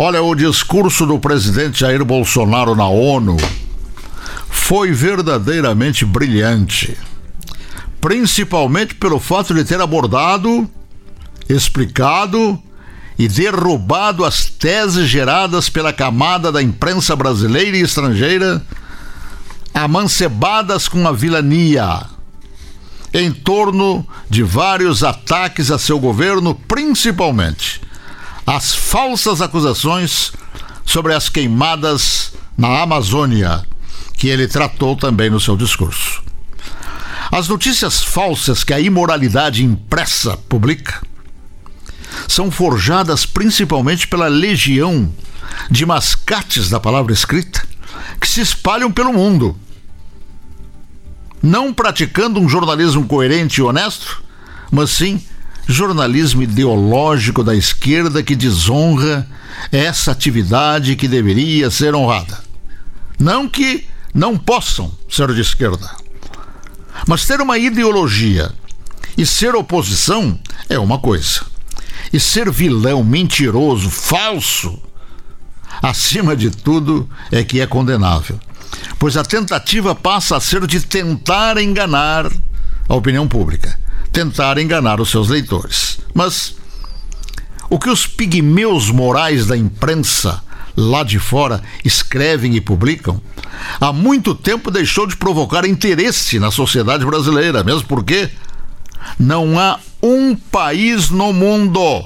Olha, o discurso do presidente Jair Bolsonaro na ONU foi verdadeiramente brilhante. Principalmente pelo fato de ter abordado, explicado e derrubado as teses geradas pela camada da imprensa brasileira e estrangeira, amancebadas com a vilania, em torno de vários ataques a seu governo, principalmente as falsas acusações sobre as queimadas na Amazônia, que ele tratou também no seu discurso. As notícias falsas que a imoralidade impressa publica são forjadas principalmente pela legião de mascates da palavra escrita que se espalham pelo mundo. Não praticando um jornalismo coerente e honesto, mas sim jornalismo ideológico da esquerda que desonra essa atividade que deveria ser honrada. Não que não possam ser de esquerda, mas ter uma ideologia e ser oposição é uma coisa. E ser vilão, mentiroso, falso, acima de tudo, é que é condenável. Pois a tentativa passa a ser de tentar enganar a opinião pública tentar enganar os seus leitores. Mas o que os pigmeus morais da imprensa lá de fora escrevem e publicam, há muito tempo deixou de provocar interesse na sociedade brasileira, mesmo porque não há um país no mundo,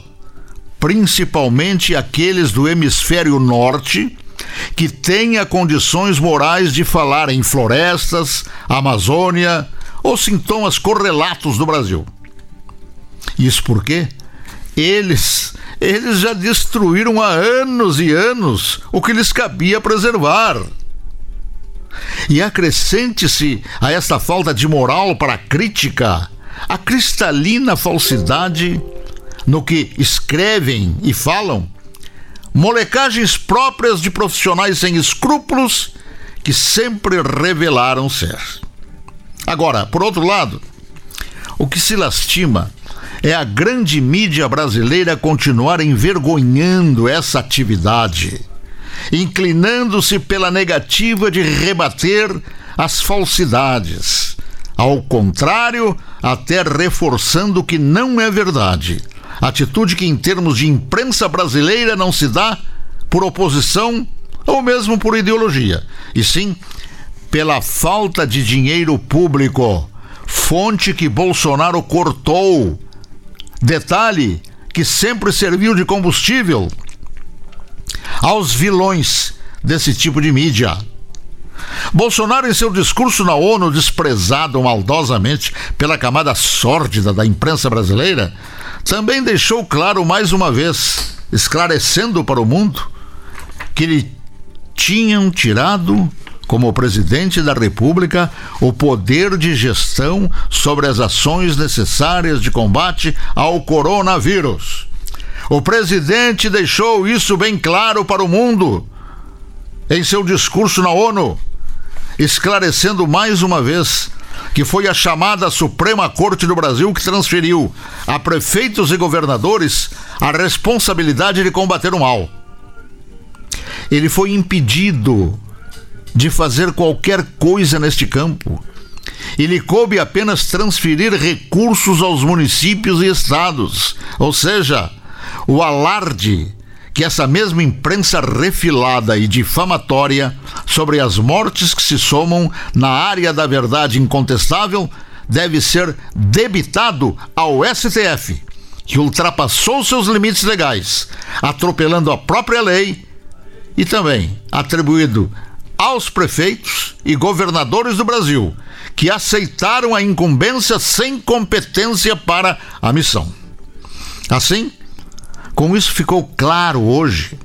principalmente aqueles do hemisfério norte, que tenha condições morais de falar em florestas, Amazônia, ou sintomas correlatos do Brasil. Isso porque eles eles já destruíram há anos e anos o que lhes cabia preservar. E acrescente-se a esta falta de moral para a crítica a cristalina falsidade no que escrevem e falam, molecagens próprias de profissionais sem escrúpulos que sempre revelaram ser. Agora, por outro lado, o que se lastima é a grande mídia brasileira continuar envergonhando essa atividade, inclinando-se pela negativa de rebater as falsidades. Ao contrário, até reforçando que não é verdade. Atitude que, em termos de imprensa brasileira, não se dá por oposição ou mesmo por ideologia, e sim pela falta de dinheiro público, fonte que Bolsonaro cortou. Detalhe que sempre serviu de combustível aos vilões desse tipo de mídia. Bolsonaro, em seu discurso na ONU, desprezado maldosamente pela camada sórdida da imprensa brasileira, também deixou claro mais uma vez, esclarecendo para o mundo, que lhe tinham tirado como presidente da República, o poder de gestão sobre as ações necessárias de combate ao coronavírus. O presidente deixou isso bem claro para o mundo em seu discurso na ONU, esclarecendo mais uma vez que foi a chamada Suprema Corte do Brasil que transferiu a prefeitos e governadores a responsabilidade de combater o mal. Ele foi impedido de fazer qualquer coisa neste campo. E lhe coube apenas transferir recursos aos municípios e estados, ou seja, o alarde que essa mesma imprensa refilada e difamatória sobre as mortes que se somam na área da verdade incontestável deve ser debitado ao STF, que ultrapassou seus limites legais, atropelando a própria lei e também atribuído aos prefeitos e governadores do Brasil, que aceitaram a incumbência sem competência para a missão. Assim, como isso ficou claro hoje,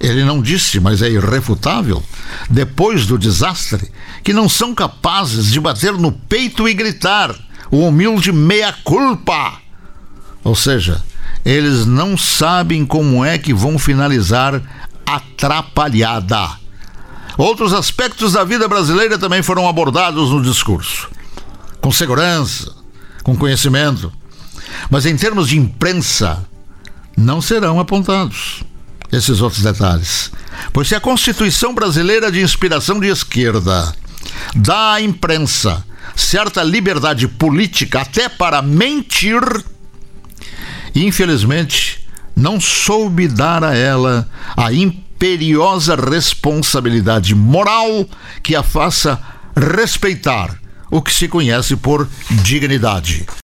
ele não disse, mas é irrefutável, depois do desastre, que não são capazes de bater no peito e gritar o humilde meia-culpa. Ou seja, eles não sabem como é que vão finalizar atrapalhada. Outros aspectos da vida brasileira também foram abordados no discurso, com segurança, com conhecimento, mas em termos de imprensa, não serão apontados. esses outros detalhes. Pois se a Constituição brasileira de inspiração de esquerda dá à imprensa certa liberdade política até para mentir, infelizmente não soube dar a ela a imperiosa responsabilidade moral que a faça respeitar o que se conhece por dignidade.